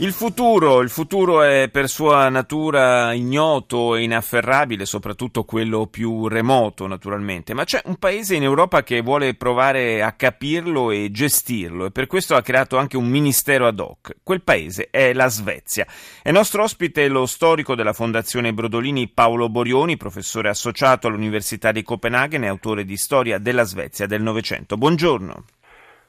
Il futuro, il futuro è per sua natura ignoto e inafferrabile, soprattutto quello più remoto naturalmente, ma c'è un paese in Europa che vuole provare a capirlo e gestirlo e per questo ha creato anche un ministero ad hoc. Quel paese è la Svezia. È nostro ospite lo storico della Fondazione Brodolini Paolo Borioni, professore associato all'Università di Copenaghen e autore di Storia della Svezia del Novecento. Buongiorno.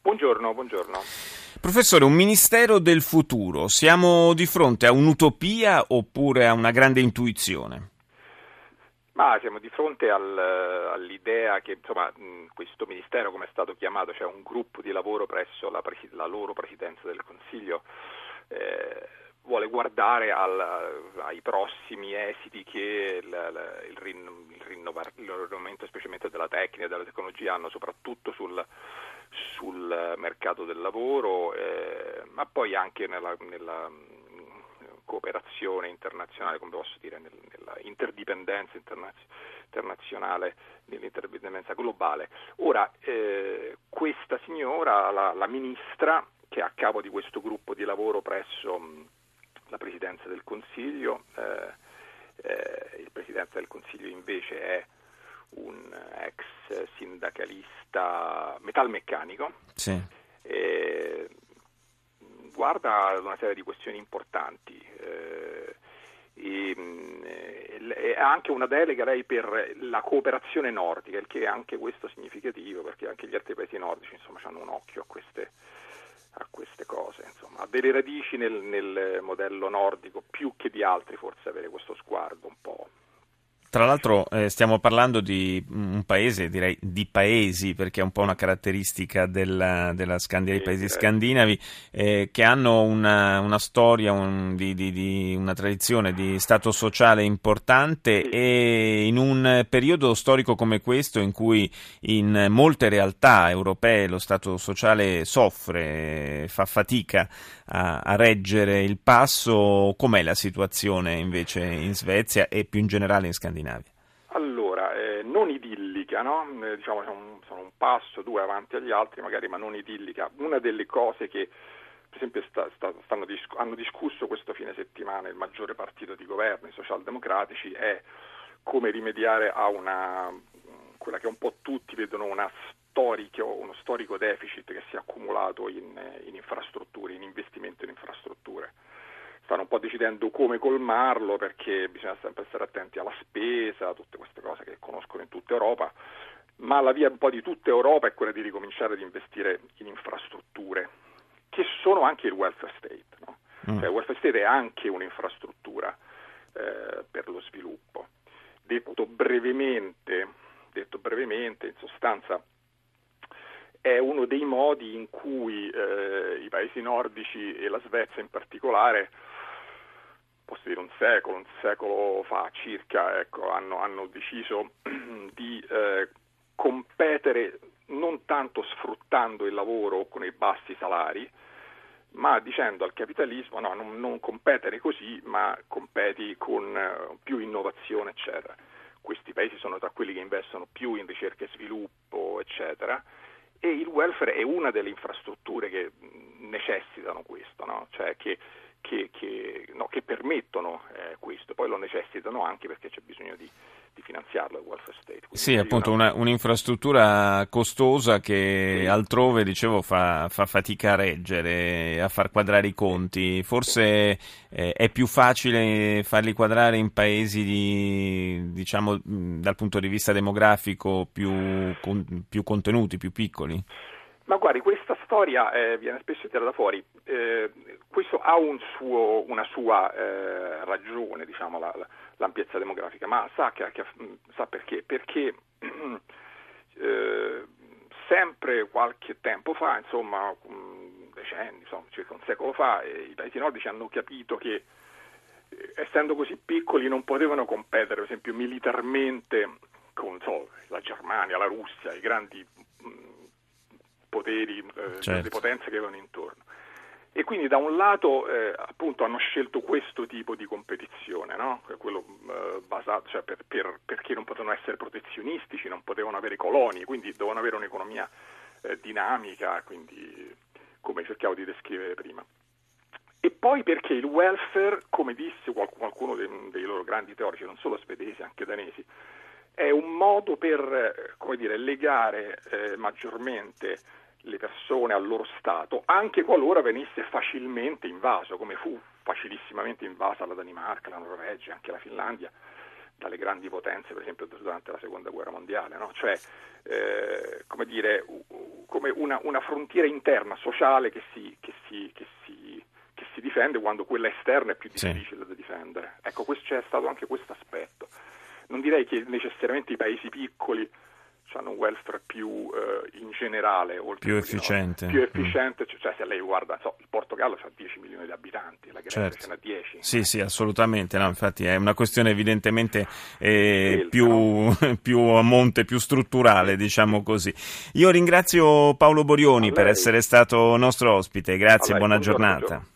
Buongiorno, buongiorno. Professore, un ministero del futuro, siamo di fronte a un'utopia oppure a una grande intuizione? Ma siamo di fronte al, all'idea che insomma, questo ministero, come è stato chiamato, cioè un gruppo di lavoro presso la, la loro presidenza del Consiglio, eh, vuole guardare al, ai prossimi esiti che il, il, rinnovar, il rinnovamento specialmente della tecnica e della tecnologia hanno soprattutto sul, sul mercato del lavoro, eh, ma poi anche nella, nella, cooperazione internazionale, come posso dire, nella interdipendenza internazionale, nell'interdipendenza globale. Ora, eh, questa signora, la, la ministra, che è a capo di questo gruppo di lavoro presso la Presidenza del Consiglio, eh, eh, il Presidente del Consiglio invece è un ex sindacalista metalmeccanico. Sì. Eh, guarda una serie di questioni importanti. Eh, e, ha anche una delega lei per la cooperazione nordica, il che è anche questo significativo perché anche gli altri paesi nordici insomma, hanno un occhio a queste, a queste cose, insomma, ha delle radici nel, nel, modello nordico più che di altri forse avere questo sguardo un po' Tra l'altro eh, stiamo parlando di un paese, direi di paesi, perché è un po' una caratteristica della, della Scandinavia, dei paesi scandinavi, eh, che hanno una, una storia, un, di, di, di, una tradizione di stato sociale importante e in un periodo storico come questo, in cui in molte realtà europee lo stato sociale soffre, fa fatica a, a reggere il passo, com'è la situazione invece in Svezia e più in generale in Scandinavia? Scandinavia? Allora, eh, non idillica, no? eh, diciamo sono, sono un passo, due avanti agli altri magari, ma non idillica. Una delle cose che per esempio sta, sta, stanno, hanno discusso questo fine settimana il maggiore partito di governo, i socialdemocratici, è come rimediare a una, quella che un po' tutti vedono una storico, uno storico deficit che si è accumulato in, in infrastrutture, in investimento in infrastrutture stanno un po' decidendo come colmarlo perché bisogna sempre stare attenti alla spesa, tutte queste cose che conoscono in tutta Europa, ma la via un po' di tutta Europa è quella di ricominciare ad investire in infrastrutture, che sono anche il welfare state. No? Mm. Cioè, il welfare state è anche un'infrastruttura eh, per lo sviluppo. Detto brevemente, detto brevemente, in sostanza è uno dei modi in cui eh, i paesi nordici e la Svezia in particolare posso dire un secolo, un secolo fa circa, ecco, hanno, hanno, deciso di eh, competere non tanto sfruttando il lavoro con i bassi salari, ma dicendo al capitalismo no, non, non competere così, ma competi con uh, più innovazione, eccetera. Questi paesi sono tra quelli che investono più in ricerca e sviluppo, eccetera, e il welfare è una delle infrastrutture che necessitano questo, no? cioè che che, che, no, che permettono eh, questo, poi lo necessitano anche perché c'è bisogno di, di finanziarlo il welfare state. Quindi sì, appunto una, un'infrastruttura costosa che sì. altrove, dicevo, fa, fa, fatica a reggere, a far quadrare i conti. Forse eh, è più facile farli quadrare in paesi, di, diciamo, dal punto di vista demografico più, con, più contenuti, più piccoli? Ma guardi, questa storia eh, viene spesso tirata fuori. Ha un suo, una sua eh, ragione, diciamo, la, la, l'ampiezza demografica, ma sa, che, che, sa perché? Perché eh, sempre qualche tempo fa, insomma, decenni, insomma, circa un secolo fa, eh, i paesi nordici hanno capito che eh, essendo così piccoli non potevano competere, per esempio, militarmente con so, la Germania, la Russia, i grandi poteri, eh, certo. le potenze che avevano intorno. E quindi da un lato eh, appunto hanno scelto questo tipo di competizione, no? quello eh, basato, cioè per, per, perché non potevano essere protezionistici, non potevano avere colonie, quindi dovevano avere un'economia eh, dinamica, quindi come cercavo di descrivere prima. E poi perché il welfare, come disse qualcuno dei, dei loro grandi teorici, non solo svedesi, anche danesi, è un modo per eh, dire, legare eh, maggiormente le persone al loro Stato, anche qualora venisse facilmente invaso, come fu facilissimamente invasa la Danimarca, la Norvegia, anche la Finlandia, dalle grandi potenze, per esempio durante la Seconda Guerra Mondiale, no? cioè eh, come, dire, come una, una, frontiera interna sociale che si, che, si, che, si, che si, difende quando quella esterna è più difficile sì. da difendere. Ecco, questo, c'è stato anche questo aspetto. Non direi che necessariamente i paesi piccoli hanno un welfare più eh, in generale, più efficiente. No? Più efficiente, mm. cioè se lei guarda, so, il Portogallo ha 10 milioni di abitanti, la Grecia certo. ne ha 10. Sì, sì, assolutamente, no, infatti è una questione evidentemente eh, più, no? più, a monte, più strutturale, diciamo così. Io ringrazio Paolo Borioni per essere stato nostro ospite, grazie, buona giornata.